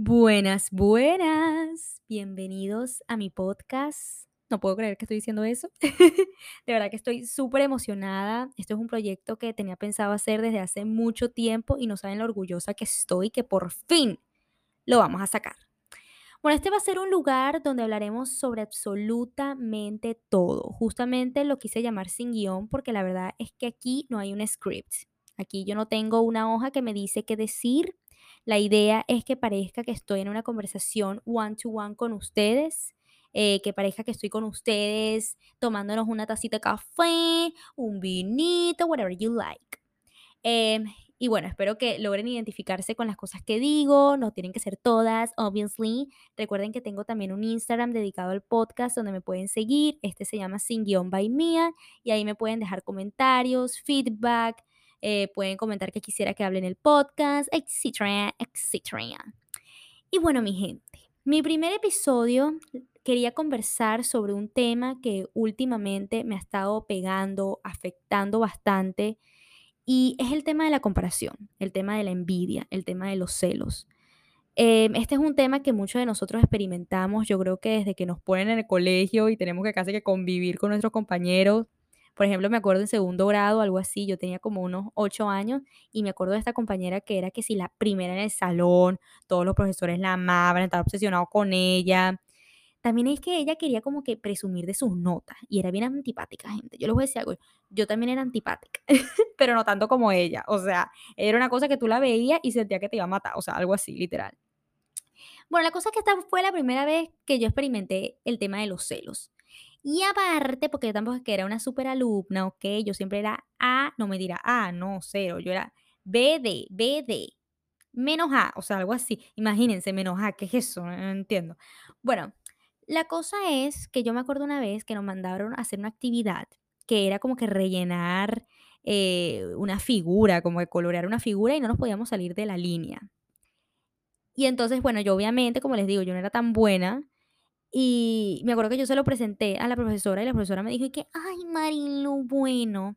Buenas, buenas. Bienvenidos a mi podcast. No puedo creer que estoy diciendo eso. de verdad que estoy súper emocionada. Esto es un proyecto que tenía pensado hacer desde hace mucho tiempo y no saben lo orgullosa que estoy que por fin lo vamos a sacar. Bueno, este va a ser un lugar donde hablaremos sobre absolutamente todo. Justamente lo quise llamar sin guion porque la verdad es que aquí no hay un script. Aquí yo no tengo una hoja que me dice qué decir. La idea es que parezca que estoy en una conversación one to one con ustedes. eh, que parezca que estoy con ustedes tomándonos una tacita de café, un vinito, whatever you like. Em, y bueno, espero que logren identificarse con las cosas que digo, no tienen que ser todas, obviously. Recuerden que tengo también un Instagram dedicado al podcast donde me pueden seguir. Este se llama Sin Guión by Mia y ahí me pueden dejar comentarios, feedback, eh, pueden comentar que quisiera que hable en el podcast, etcétera, etcétera. Y bueno, mi gente, mi primer episodio quería conversar sobre un tema que últimamente me ha estado pegando, afectando bastante y es el tema de la comparación, el tema de la envidia, el tema de los celos. Em, este es un tema que muchos de nosotros experimentamos, yo creo que desde que nos ponen en el colegio y tenemos que casi que convivir con nuestros compañeros. Por ejemplo, me acuerdo en segundo grado, algo así, yo tenía como unos ocho años y me acuerdo de esta compañera que era que si la primera en el salón, todos los profesores la amaban, estaban obsesionados con ella. También es que ella quería como que presumir de sus notas y era bien antipática, gente. Yo les voy a decir algo, yo también era antipática, pero no tanto como ella. O sea, era una cosa que tú la veías y sentía que te iba a matar, o sea, algo así, literal. Bueno, la cosa es que esta fue la primera vez que yo experimenté el tema de los celos. Y aparte, porque yo tampoco es que era una super alumna, ¿ok? Yo siempre era A, no me dirá A, no, cero. Yo era BD, BD, menos A, o sea, algo así. Imagínense, menos A, ¿qué es eso? No, entiendo. Bueno, la cosa es que yo me acuerdo una vez que nos mandaron a hacer una actividad que era como que rellenar eh, una figura, como que colorear una figura y no nos podíamos salir de la línea. Y entonces, bueno, yo obviamente, como les digo, yo no era tan buena. Y me acuerdo que yo se lo presenté a la profesora y la profesora me dijo que, ay, Marilu, bueno,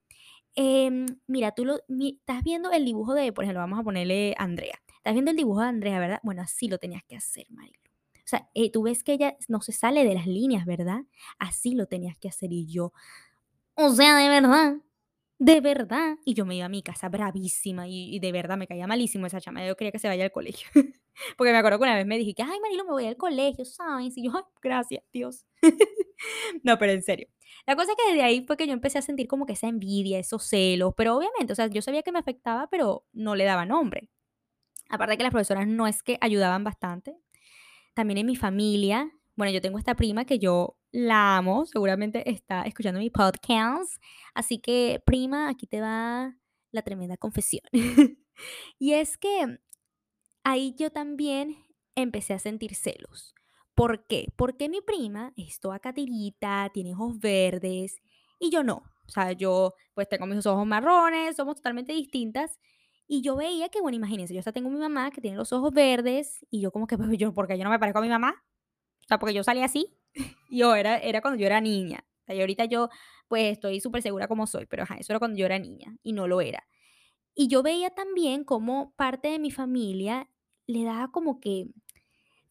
em, mira, tú lo, estás viendo el dibujo de, por ejemplo, vamos a ponerle Andrea. Estás viendo el dibujo de Andrea, ¿verdad? Bueno, así lo tenías que hacer, Marilu. O sea, eh, tú ves que ella no se sale de las líneas, ¿verdad? Así lo tenías que hacer y yo, o sea, de verdad, de verdad. Y yo me iba a mi casa bravísima y, y de verdad me caía malísimo esa chama. Yo quería que se vaya al colegio. Porque me acuerdo que una vez me dije que, ay, Marilo, me voy al colegio, ¿sabes? Y yo, ay, gracias, Dios. no, pero en serio. La cosa es que desde ahí fue que yo empecé a sentir como que esa envidia, esos celos, pero obviamente, o sea, yo sabía que me afectaba, pero no le daba nombre. Aparte de que las profesoras no es que ayudaban bastante. También en mi familia, bueno, yo tengo esta prima que yo la amo, seguramente está escuchando mi podcast. Así que, prima, aquí te va la tremenda confesión. y es que ahí yo también empecé a sentir celos. ¿Por qué? Porque mi prima es toda catirita, tiene ojos verdes y yo no. O sea, yo pues tengo mis ojos marrones, somos totalmente distintas. Y yo veía que, bueno, imagínense, yo hasta tengo mi mamá que tiene los ojos verdes y yo como que, pues yo, porque yo no me parezco a mi mamá. O sea, porque yo salí así. Yo era, era cuando yo era niña. O sea, y ahorita yo pues estoy súper segura como soy, pero ajá, eso era cuando yo era niña y no lo era. Y yo veía también como parte de mi familia le daba como que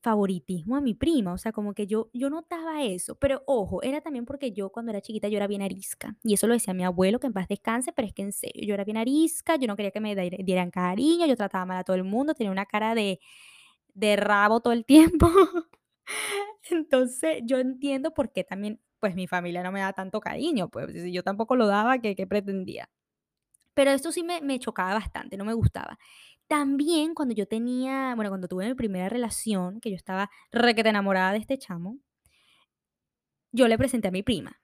favoritismo a mi prima, o sea, como que yo, yo notaba eso, pero ojo, era también porque yo cuando era chiquita yo era bien arisca, y eso lo decía mi abuelo, que en paz descanse, pero es que en serio, yo era bien arisca, yo no quería que me dier- dieran cariño, yo trataba mal a todo el mundo, tenía una cara de, de rabo todo el tiempo, entonces yo entiendo por qué también, pues mi familia no me da tanto cariño, pues yo tampoco lo daba, ¿qué, qué pretendía? Pero esto sí me, me chocaba bastante, no me gustaba. También cuando yo tenía, bueno, cuando tuve mi primera relación, que yo estaba requete enamorada de este chamo, yo le presenté a mi prima.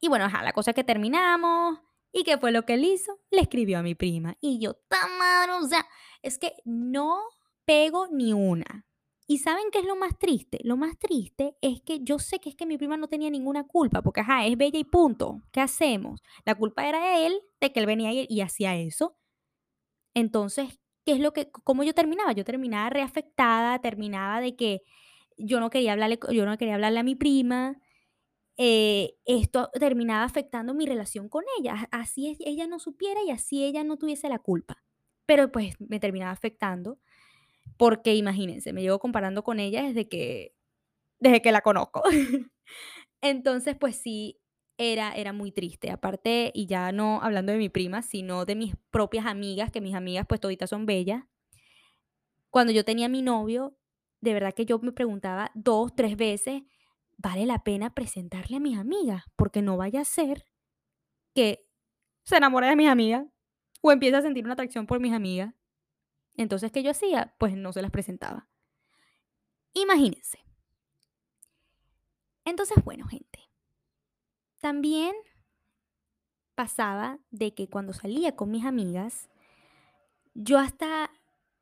Y bueno, ajá, la cosa es que terminamos. ¿Y qué fue lo que él hizo? Le escribió a mi prima. Y yo, madre, o sea, es que no pego ni una. ¿Y saben qué es lo más triste? Lo más triste es que yo sé que es que mi prima no tenía ninguna culpa, porque ajá, es bella y punto. ¿Qué hacemos? La culpa era de él, de que él venía y, hacía eso. Entonces, ¿qué es lo que cómo yo terminaba? Yo terminaba reafectada, terminaba de que yo no quería hablarle yo no quería hablarle a mi prima, eh, esto terminaba afectando mi relación con ella, así ella no supiera y así ella no tuviese la culpa, pero, pues, me terminaba afectando. Porque imagínense, me llevo comparando con ella desde que, desde que la conozco. Entonces, pues sí, era, era muy triste. Aparte, y ya no hablando de mi prima, sino de mis propias amigas, que mis amigas pues toditas son bellas. Cuando yo tenía mi novio, de verdad que yo me preguntaba dos, tres veces, ¿vale la pena presentarle a mis amigas? Porque no vaya a ser que se enamore de mis amigas o empiece a sentir una atracción por mis amigas. Entonces, ¿qué yo hacía? Pues no se las presentaba. Imagínense. Entonces, bueno, gente. También pasaba de que cuando salía con mis amigas, yo hasta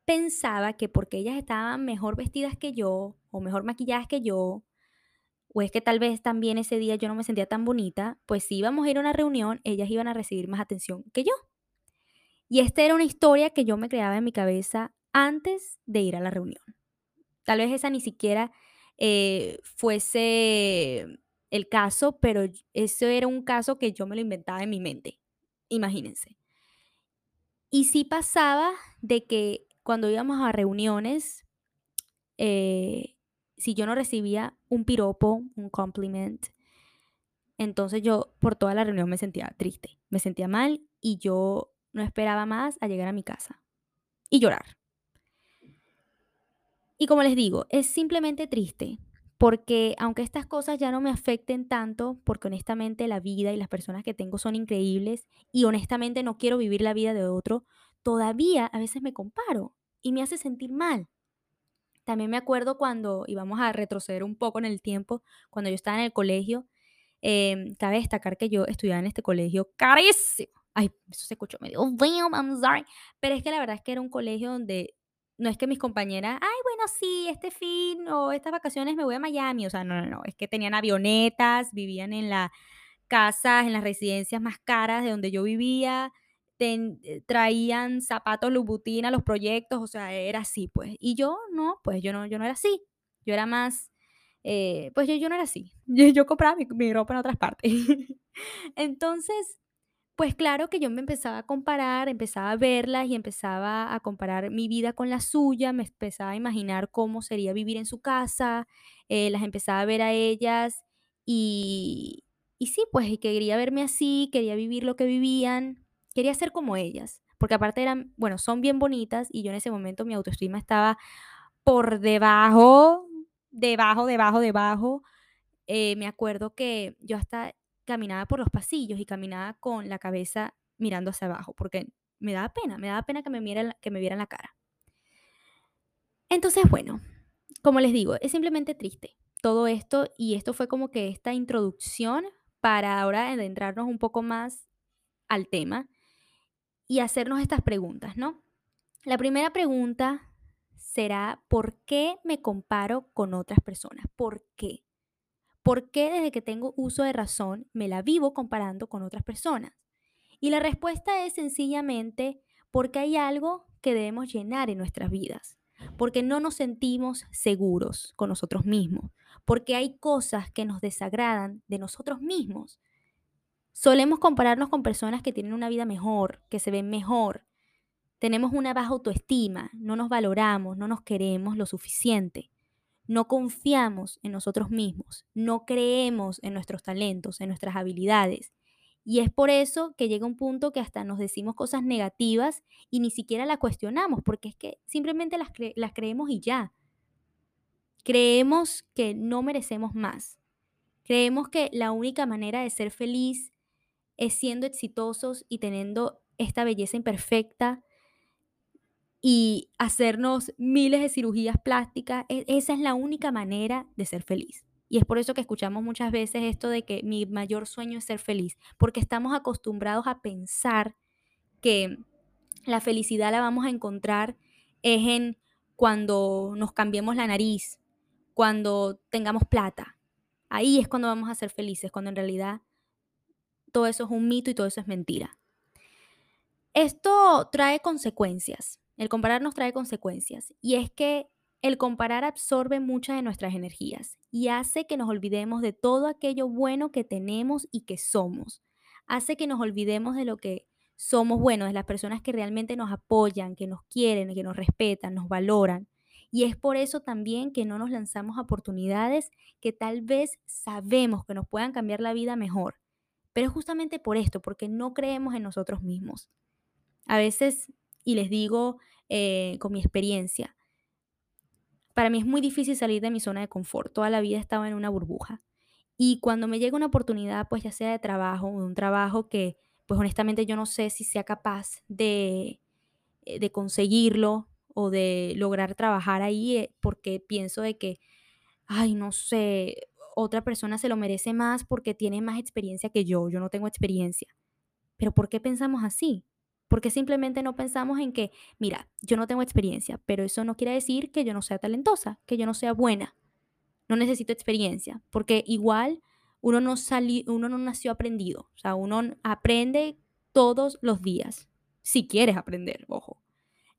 pensaba que porque ellas estaban mejor vestidas que yo o mejor maquilladas que yo, o es que tal vez también ese día yo no me sentía tan bonita, pues si íbamos a ir a una reunión, ellas iban a recibir más atención que yo. Y esta era una historia que yo me creaba en mi cabeza antes de ir a la reunión. Tal vez esa ni siquiera eh, fuese el caso, pero eso era un caso que yo me lo inventaba en mi mente. Imagínense. Y sí pasaba de que cuando íbamos a reuniones, eh, si yo no recibía un piropo, un compliment, entonces yo por toda la reunión me sentía triste, me sentía mal y yo no esperaba más a llegar a mi casa y llorar. Y como les digo, es simplemente triste porque aunque estas cosas ya no me afecten tanto, porque honestamente la vida y las personas que tengo son increíbles y honestamente no quiero vivir la vida de otro, todavía a veces me comparo y me hace sentir mal. También me acuerdo cuando íbamos a retroceder un poco en el tiempo, cuando yo estaba en el colegio, eh, cabe destacar que yo estudiaba en este colegio carísimo Ay, eso se escuchó medio, damn, I'm sorry. Pero es que la verdad es que era un colegio donde no es que mis compañeras, ay, bueno, sí, este fin o estas vacaciones me voy a Miami. O sea, no, no, no. Es que tenían avionetas, vivían en las casas, en las residencias más caras de donde yo vivía. Eh, traían zapatos Louboutin a los proyectos, o sea, era así, pues. Y yo no, pues yo no, yo no era así. Yo era más, eh, pues yo, yo no era así. Yo, yo compraba mi, mi ropa en otras partes. Entonces, pues claro que yo me empezaba a comparar, empezaba a verlas y empezaba a comparar mi vida con la suya, me empezaba a imaginar cómo sería vivir en su casa, eh, las empezaba a ver a ellas y, y sí, pues quería verme así, quería vivir lo que vivían, quería ser como ellas, porque aparte eran, bueno, son bien bonitas y yo en ese momento mi autoestima estaba por debajo, debajo, debajo, debajo. Eh, me acuerdo que yo hasta caminaba por los pasillos y caminaba con la cabeza mirando hacia abajo, porque me daba pena, me daba pena que me, vieran, que me vieran la cara. Entonces, bueno, como les digo, es simplemente triste todo esto y esto fue como que esta introducción para ahora adentrarnos un poco más al tema y hacernos estas preguntas, ¿no? La primera pregunta será, ¿por qué me comparo con otras personas? ¿Por qué? ¿Por qué desde que tengo uso de razón me la vivo comparando con otras personas? Y la respuesta es sencillamente porque hay algo que debemos llenar en nuestras vidas, porque no nos sentimos seguros con nosotros mismos, porque hay cosas que nos desagradan de nosotros mismos. Solemos compararnos con personas que tienen una vida mejor, que se ven mejor. Tenemos una baja autoestima, no nos valoramos, no nos queremos lo suficiente no confiamos en nosotros mismos, no creemos en nuestros talentos, en nuestras habilidades. Y es por eso que llega un punto que hasta nos decimos cosas negativas y ni siquiera las cuestionamos, porque es que simplemente las, las creemos y ya. Creemos que no merecemos más. Creemos que la única manera de ser feliz es siendo exitosos y teniendo esta belleza imperfecta, y hacernos miles de cirugías plásticas, e, esa es la única manera de ser feliz. Y es por eso que escuchamos muchas veces esto de que mi mayor sueño es ser feliz, porque estamos acostumbrados a pensar que la felicidad la vamos a encontrar es en cuando nos cambiemos la nariz, cuando tengamos plata. Ahí es cuando vamos a ser felices, cuando en realidad todo eso es un mito y todo eso es mentira. Esto trae consecuencias. El comparar nos trae consecuencias y es que el comparar absorbe muchas de nuestras energías y hace que nos olvidemos de todo aquello bueno que tenemos y que somos. Hace que nos olvidemos de lo que somos buenos, de las personas que realmente nos apoyan, que nos quieren, que nos respetan, nos valoran. Y es por eso también que no nos lanzamos oportunidades que tal vez sabemos que nos puedan cambiar la vida mejor. Pero es justamente por esto, porque no creemos en nosotros mismos. A veces, y les digo eh, con mi experiencia, para mí es muy difícil salir de mi zona de confort. Toda la vida estaba en una burbuja. Y cuando me llega una oportunidad, pues ya sea de trabajo, un trabajo que, pues honestamente yo no sé si sea capaz de, eh, de conseguirlo o de lograr trabajar ahí, eh, porque pienso de que, ay, no sé, otra persona se lo merece más porque tiene más experiencia que yo, yo no tengo experiencia. Pero ¿por qué pensamos así? Porque simplemente no pensamos en que, mira, yo no tengo experiencia, pero eso no quiere decir que yo no sea talentosa, que yo no sea buena. No necesito experiencia, porque igual uno no, uno no nació aprendido. O sea, uno aprende todos los días, si quieres aprender, ojo.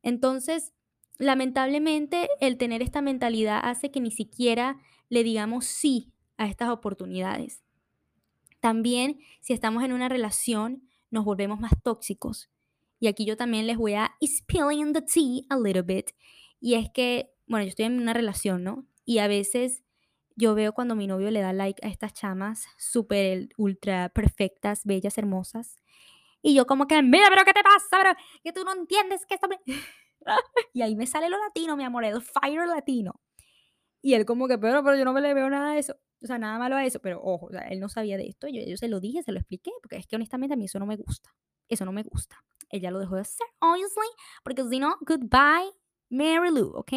Entonces, lamentablemente, el tener esta mentalidad hace que ni siquiera le digamos sí a estas oportunidades. También, si estamos en una relación, nos volvemos más tóxicos y aquí yo también les voy a spilling the tea a little bit. Y es que, bueno, yo estoy en una relación, ¿no? Y a veces yo veo cuando mi novio le da like a estas chamas súper, ultra perfectas, bellas, hermosas. Y yo como que, mira, pero ¿qué te pasa? Pero que tú no entiendes que esto... y ahí me sale lo latino, mi amor, el fire latino. Y él como que, pero, pero yo no me le veo nada de eso. O sea, nada malo a eso. Pero ojo, o sea, él no sabía de esto. Yo, yo se lo dije, se lo expliqué. Porque es que honestamente a mí eso no me gusta. Eso no me gusta ella lo dejó de hacer, obviously, porque si no, goodbye, Mary Lou, ¿ok?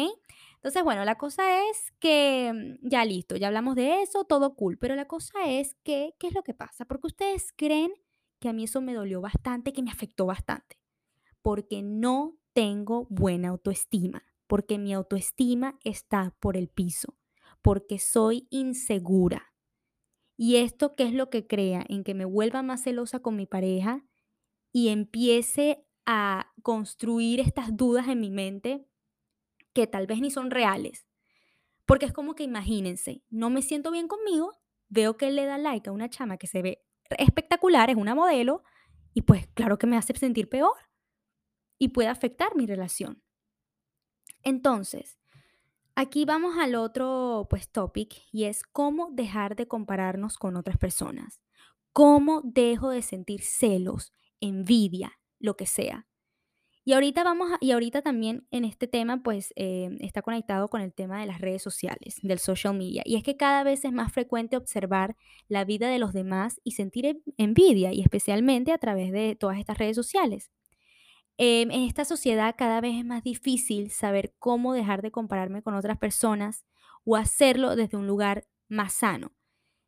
Entonces, bueno, la cosa es que mm, ya listo, ya hablamos de eso, todo cool, pero la cosa es que, ¿qué es lo que pasa? Porque ustedes creen que a mí eso me dolió bastante, que me afectó bastante, porque no tengo buena autoestima, porque mi autoestima está por el piso, porque soy insegura. ¿Y esto qué es lo que crea? En que me vuelva más celosa con mi pareja, y empiece a construir estas dudas en mi mente que tal vez ni son reales. Porque es como que imagínense, no me siento bien conmigo, veo que él le da like a una chama que se ve espectacular, es una modelo, y pues claro que me hace sentir peor y puede afectar mi relación. Entonces, aquí vamos al otro pues topic y es cómo dejar de compararnos con otras personas. ¿Cómo dejo de sentir celos, envidia, lo que sea. Y ahorita vamos y ahorita también en este tema pues eh, está conectado con el tema de las redes sociales, del social media. Y es que cada vez es más frecuente observar la vida de los demás y sentir envidia, y especialmente a través de todas estas redes sociales. Em, en esta sociedad cada vez es más difícil saber cómo dejar de compararme con otras personas o hacerlo desde un lugar más sano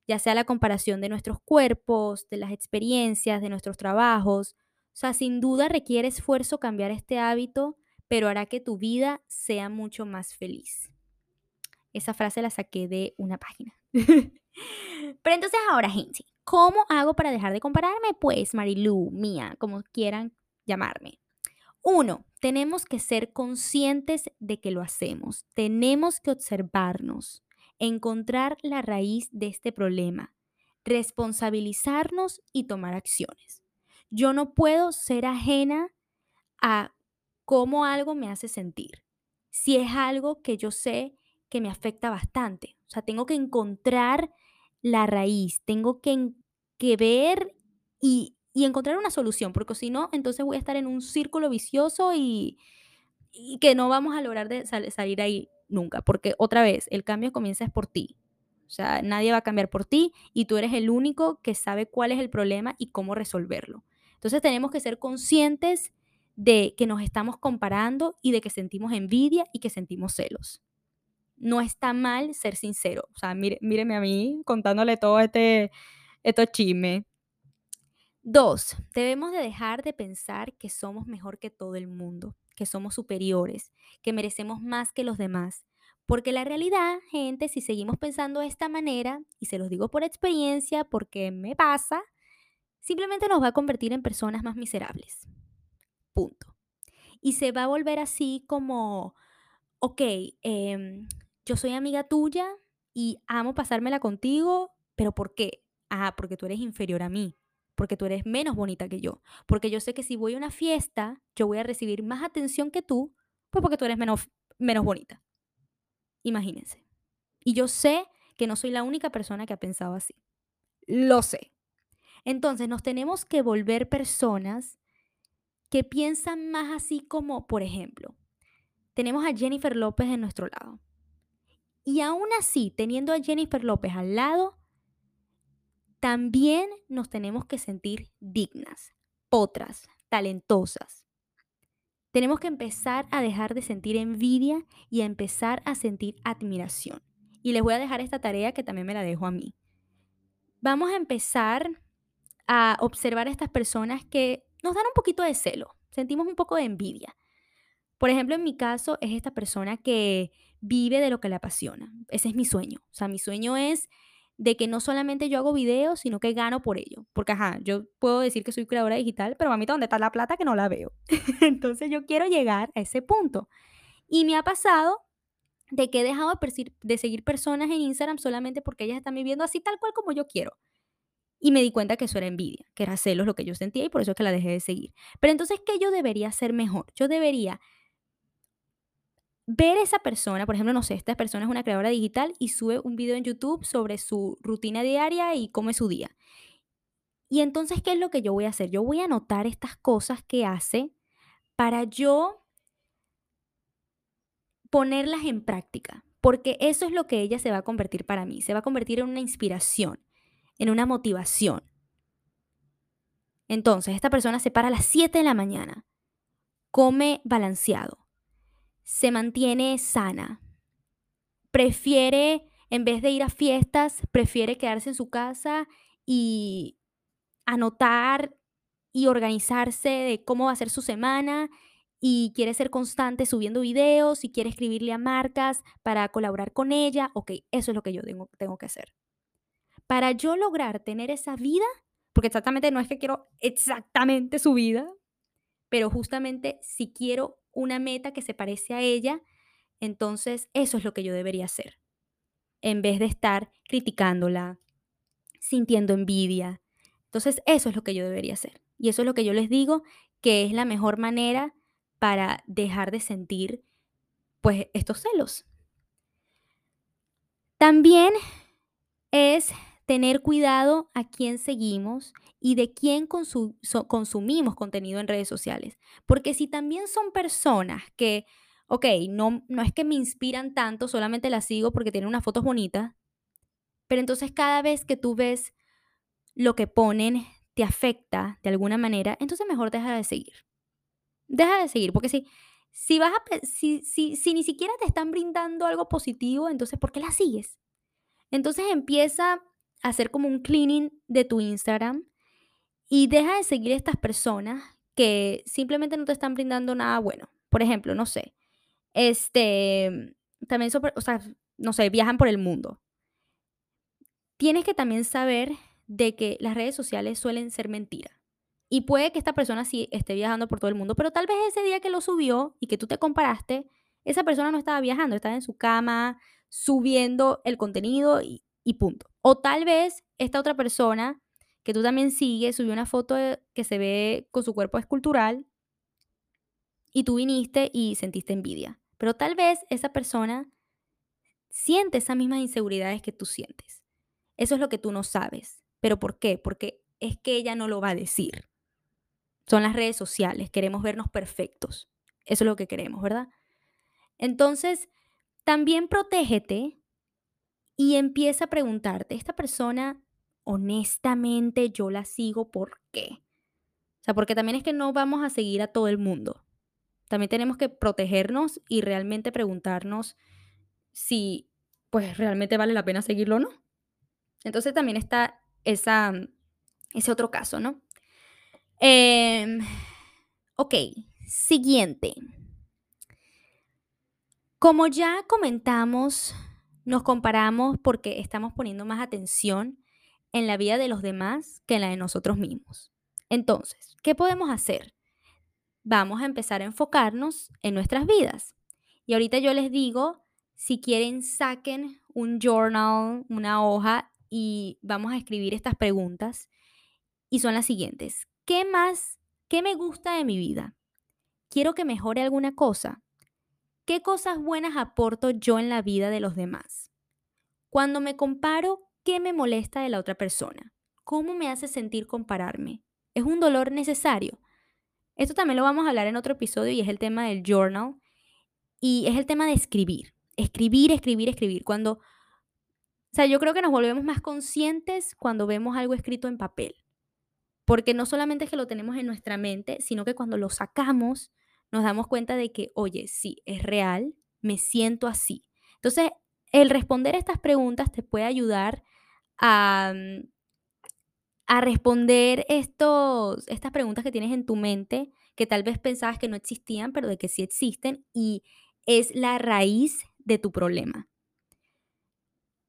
ya sea la comparación de nuestros cuerpos, de las experiencias, de nuestros trabajos. O sea, sin duda requiere esfuerzo cambiar este hábito, pero hará que tu vida sea mucho más feliz. Esa frase la saqué de una página. pero entonces ahora, gente, ¿cómo hago para dejar de compararme? Pues Marilu, mía, como quieran llamarme. Uno, tenemos que ser conscientes de que lo hacemos. Tenemos que observarnos encontrar la raíz de este problema, responsabilizarnos y tomar acciones. Yo no puedo ser ajena a cómo algo me hace sentir. Si es algo que yo sé que me afecta bastante. O sea, tengo que encontrar la raíz, tengo que, que ver y, y, encontrar una solución, porque si no, entonces voy a estar en un círculo vicioso y, y que no vamos a lograr de salir ahí nunca, porque otra vez, el cambio comienza es por ti. O sea, nadie va a cambiar por ti y tú eres el único que sabe cuál es el problema y cómo resolverlo. Entonces tenemos que ser conscientes de que nos estamos comparando y de que sentimos envidia y que sentimos celos. No está mal ser sincero. O sea, míreme a mí contándole todo este, estos chismes. Dos, debemos de dejar de pensar que somos mejor que todo el mundo que somos superiores, que merecemos más que los demás. Porque la realidad, gente, si seguimos pensando de esta manera, y se los digo por experiencia, porque me pasa, simplemente nos va a convertir en personas más miserables. Punto. Y se va a volver así como, ok, em, yo soy amiga tuya y amo pasármela contigo, pero ¿por qué? Ah, porque tú eres inferior a mí porque tú eres menos bonita que yo, porque yo sé que si voy a una fiesta, yo voy a recibir más atención que tú, pues porque tú eres menos, menos bonita. Imagínense. Y yo sé que no soy la única persona que ha pensado así. Lo sé. Entonces nos tenemos que volver personas que piensan más así como, por ejemplo, tenemos a Jennifer López en nuestro lado. Y aún así, teniendo a Jennifer López al lado, también nos tenemos que sentir dignas, potras, talentosas. Tenemos que empezar a dejar de sentir envidia y a empezar a sentir admiración. Y les voy a dejar esta tarea que también me la dejo a mí. Vamos a empezar a observar a estas personas que nos dan un poquito de celo, sentimos un poco de envidia. Por ejemplo, en mi caso es esta persona que vive de lo que le apasiona. Ese es mi sueño. O sea, mi sueño es de que no solamente yo hago videos, sino que gano por ello. Porque, ajá, yo puedo decir que soy creadora digital, pero a mí ¿dónde está la plata que no la veo? Entonces yo quiero llegar a ese punto. Y me ha pasado de que he dejado de, de seguir personas en Instagram solamente porque ellas están viviendo así tal cual como yo quiero. Y me di cuenta que eso era envidia, que era celos lo que yo sentía y por eso es que la dejé de seguir. Pero entonces, ¿qué yo debería hacer mejor? Yo debería ver esa persona, por ejemplo, no sé, esta persona es una creadora digital y sube un video en YouTube sobre su rutina diaria y cómo es su día. Y entonces, ¿qué es lo que yo voy a hacer? Yo voy a anotar estas cosas que hace para yo ponerlas en práctica, porque eso es lo que ella se va a convertir para mí, se va a convertir en una inspiración, en una motivación. Entonces, esta persona se para a las 7 de la mañana, come balanceado, se mantiene sana. Prefiere, en vez de ir a fiestas, prefiere quedarse en su casa y anotar y organizarse de cómo va a ser su semana y quiere ser constante subiendo videos y quiere escribirle a marcas para colaborar con ella, ok, eso es lo que yo tengo, tengo que hacer. Para yo lograr tener esa vida, porque exactamente no es que quiero exactamente su vida, pero justamente si quiero una meta que se parece a ella, entonces eso es lo que yo debería hacer. En vez de estar criticándola, sintiendo envidia. Entonces eso es lo que yo debería hacer. Y eso es lo que yo les digo que es la mejor manera para dejar de sentir pues estos celos. También es tener cuidado a quién seguimos y de quién consumimos contenido en redes sociales. Porque si también son personas que, ok, no, no es que me inspiran tanto, solamente las sigo porque tienen unas fotos bonitas, pero entonces cada vez que tú ves lo que ponen te afecta de alguna manera, entonces mejor deja de seguir. Deja de seguir, porque si, si, vas a, si, si, si ni siquiera te están brindando algo positivo, entonces ¿por qué la sigues? Entonces empieza hacer como un cleaning de tu Instagram y deja de seguir a estas personas que simplemente no te están brindando nada bueno. Por ejemplo, no sé, este, también, o sea, no sé, viajan por el mundo. Tienes que también saber de que las redes sociales suelen ser mentiras. Y puede que esta persona sí esté viajando por todo el mundo, pero tal vez ese día que lo subió y que tú te comparaste, esa persona no estaba viajando, estaba en su cama, subiendo el contenido y punto. O tal vez esta otra persona que tú también sigues subió una foto que se ve con su cuerpo escultural y tú viniste y sentiste envidia. Pero tal vez esa persona siente esas mismas inseguridades que tú sientes. Eso es lo que tú no sabes. ¿Pero por qué? Porque es que ella no lo va a decir. Son las redes sociales, queremos vernos perfectos. Eso es lo que queremos, ¿verdad? Entonces, también protégete y empieza a preguntarte, esta persona, honestamente, yo la sigo, ¿por qué? O sea, porque también es que no vamos a seguir a todo el mundo. También tenemos que protegernos y realmente preguntarnos si, pues, realmente vale la pena seguirlo o no. Entonces también está esa, ese otro caso, ¿no? Em, ok, siguiente. Como ya comentamos nos comparamos porque estamos poniendo más atención en la vida de los demás que en la de nosotros mismos. Entonces, ¿qué podemos hacer? Vamos a empezar a enfocarnos en nuestras vidas. Y ahorita yo les digo, si quieren, saquen un journal, una hoja y vamos a escribir estas preguntas. Y son las siguientes. ¿Qué más, qué me gusta de mi vida? ¿Quiero que mejore alguna cosa? ¿Qué cosas buenas aporto yo en la vida de los demás? Cuando me comparo, ¿qué me molesta de la otra persona? ¿Cómo me hace sentir compararme? ¿Es un dolor necesario? Esto también lo vamos a hablar en otro episodio y es el tema del journal. Y es el tema de escribir. Escribir, escribir, escribir. Cuando, o sea, yo creo que nos volvemos más conscientes cuando vemos algo escrito en papel. Porque no solamente es que lo tenemos en nuestra mente, sino que cuando lo sacamos nos damos cuenta de que, oye, sí, es real, me siento así. Entonces, el responder estas preguntas te puede ayudar a, mm, a responder estos, estas preguntas que tienes en tu mente, que tal vez pensabas que no existían, pero de que sí existen y es la raíz de tu problema.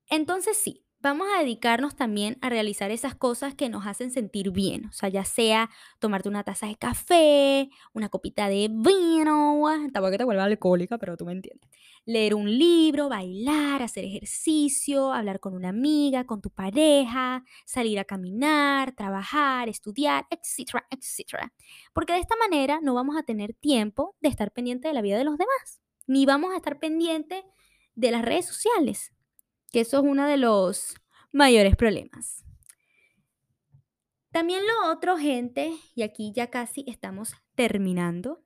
Entonces sí, vamos a dedicarnos también a realizar esas cosas que nos hacen sentir bien. O sea, ya sea tomarte una taza de café, una copita de vino, tampoco que te vuelva alcohólica, pero tú me entiendes. Leer un libro, bailar, hacer ejercicio, hablar con una amiga, con tu pareja, salir a caminar, trabajar, estudiar, etcétera, etcétera. Porque de esta manera no vamos a tener tiempo de estar pendiente de la vida de los demás, ni vamos a estar pendiente de las redes sociales que eso es uno de los mayores problemas. También lo otro, gente, y aquí ya casi estamos terminando,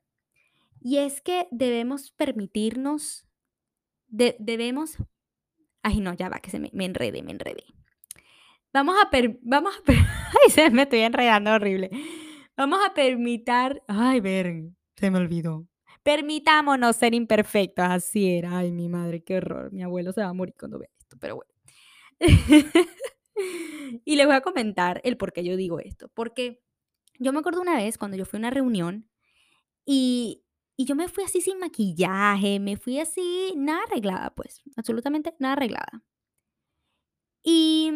y es que debemos permitirnos, debemos, ay no, ya va, que se me, me enrede, me enredé. Vamos a, per, vamos a, ay, se me estoy enredando horrible. Vamos a permitir, ay, ver, se me olvidó. Permitámonos ser imperfectos, así era. Ay, mi madre, qué horror. Mi abuelo se va a morir cuando vea pero bueno. y les voy a comentar el por qué yo digo esto. Porque yo me acuerdo una vez cuando yo fui a una reunión y, y yo me fui así sin maquillaje, me fui así, nada arreglada, pues, absolutamente nada arreglada. Y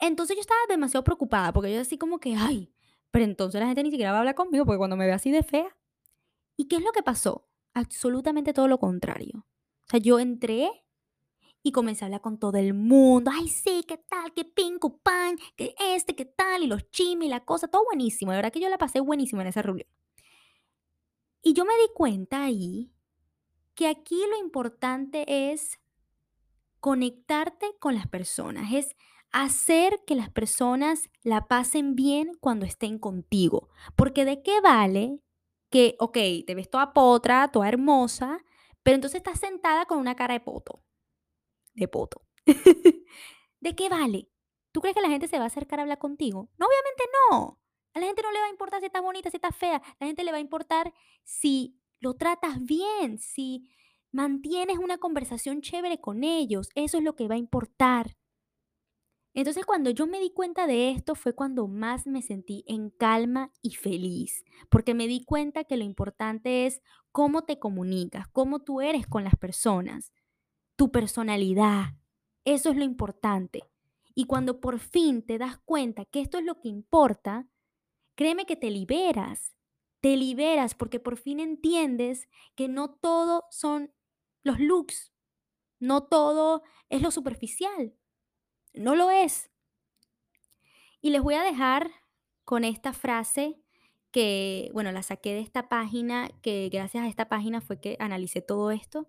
entonces yo estaba demasiado preocupada porque yo así como que, ay, pero entonces la gente ni siquiera va a hablar conmigo porque cuando me ve así de fea. ¿Y qué es lo que pasó? Absolutamente todo lo contrario. O sea, yo entré y comencé a hablar con todo el mundo. Ay, sí, qué tal, qué pinco pan, que este, qué tal, y los chimis, la cosa, todo buenísimo. De verdad que yo la pasé buenísimo en esa reunión. Y yo me di cuenta ahí que aquí lo importante es conectarte con las personas, es hacer que las personas la pasen bien cuando estén contigo. Porque de qué vale que, ok, te ves toda potra, toda hermosa, pero entonces estás sentada con una cara de poto de poto. ¿De qué vale? ¿Tú crees que la gente se va a acercar a hablar contigo? No, obviamente no. A la gente no le va a importar si estás bonita, si estás fea. La gente le va a importar si lo tratas bien, si mantienes una conversación chévere con ellos. Eso es lo que va a importar. Entonces cuando yo me di cuenta de esto fue cuando más me sentí en calma y feliz, porque me di cuenta que lo importante es cómo te comunicas, cómo tú eres con las personas tu personalidad. Eso es lo importante. Y cuando por fin te das cuenta que esto es lo que importa, créeme que te liberas. Te liberas porque por fin entiendes que no todo son los looks. No todo es lo superficial. No lo es. Y les voy a dejar con esta frase que, bueno, la saqué de esta página, que gracias a esta página fue que analicé todo esto.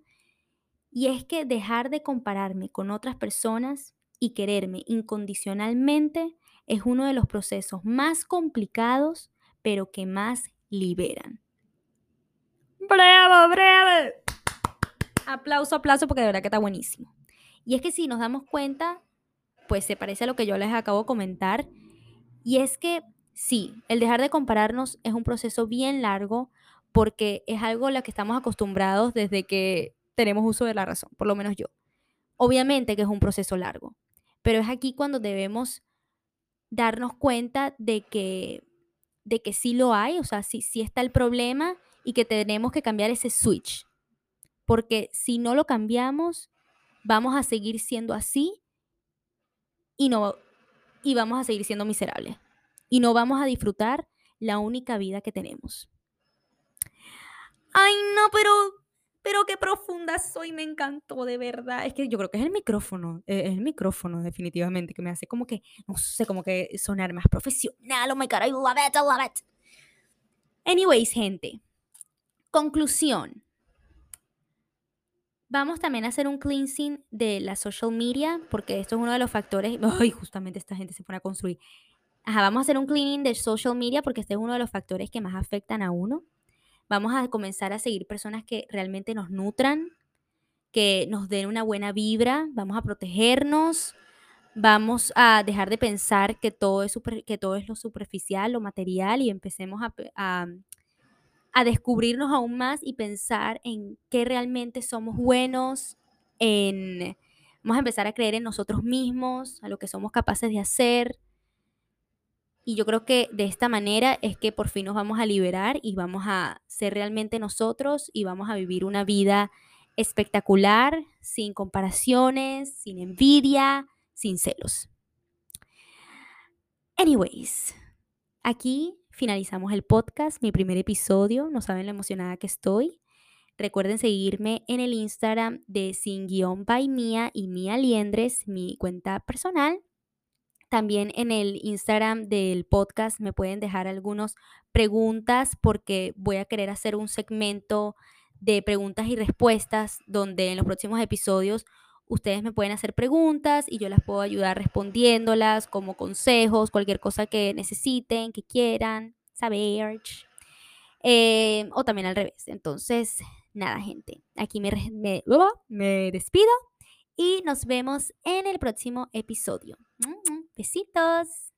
Y es que dejar de compararme con otras personas y quererme incondicionalmente es uno de los procesos más complicados, pero que más liberan. ¡Bravo, bravo! Aplauso, aplauso, porque de verdad que está buenísimo. Y es que si nos damos cuenta, pues se parece a lo que yo les acabo de comentar. Y es que sí, el dejar de compararnos es un proceso bien largo porque es algo a lo que estamos acostumbrados desde que tenemos uso de la razón, por lo menos yo. Obviamente que es un proceso largo, pero es aquí cuando debemos darnos cuenta de que, de que sí lo hay, o sea, sí, sí está el problema y que tenemos que cambiar ese switch. Porque si no lo cambiamos, vamos a seguir siendo así y, no, y vamos a seguir siendo miserables. Y no vamos a disfrutar la única vida que tenemos. Ay, no, pero pero qué profunda soy, me encantó, de verdad. Es que yo creo que es el micrófono, eh, es el micrófono definitivamente, que me hace como que, no sé, como que sonar más profesional. Oh my God, I love it, I love it. Anyways, gente, conclusión. Vamos también a hacer un cleansing de la social media, porque esto es uno de los factores. Ay, justamente esta gente se pone a construir. Ajá, vamos a hacer un cleaning de social media porque este es uno de los factores que más afectan a uno. Vamos a comenzar a seguir personas que realmente nos nutran, que nos den una buena vibra. Vamos a protegernos. Vamos a dejar de pensar que todo es, que todo es lo superficial, lo material y empecemos a, a, a descubrirnos aún más y pensar en qué realmente somos buenos, en vamos a empezar a creer en nosotros mismos, a lo que somos capaces de hacer. Y yo creo que de esta manera es que por fin nos vamos a liberar y vamos a ser realmente nosotros y vamos a vivir una vida espectacular, sin comparaciones, sin envidia, sin celos. Anyways, aquí finalizamos el podcast, mi primer episodio. No saben lo emocionada que estoy. Recuerden seguirme en el Instagram de sin guion by Mía y Mía Liendres, mi cuenta personal. También en el Instagram del podcast me pueden dejar algunas preguntas porque voy a querer hacer un segmento de preguntas y respuestas donde en los próximos episodios ustedes me pueden hacer preguntas y yo las puedo ayudar respondiéndolas como consejos, cualquier cosa que necesiten, que quieran saber. Eh, o también al revés. Entonces, nada, gente. Aquí me, me, me despido y nos vemos en el próximo episodio. Besitos.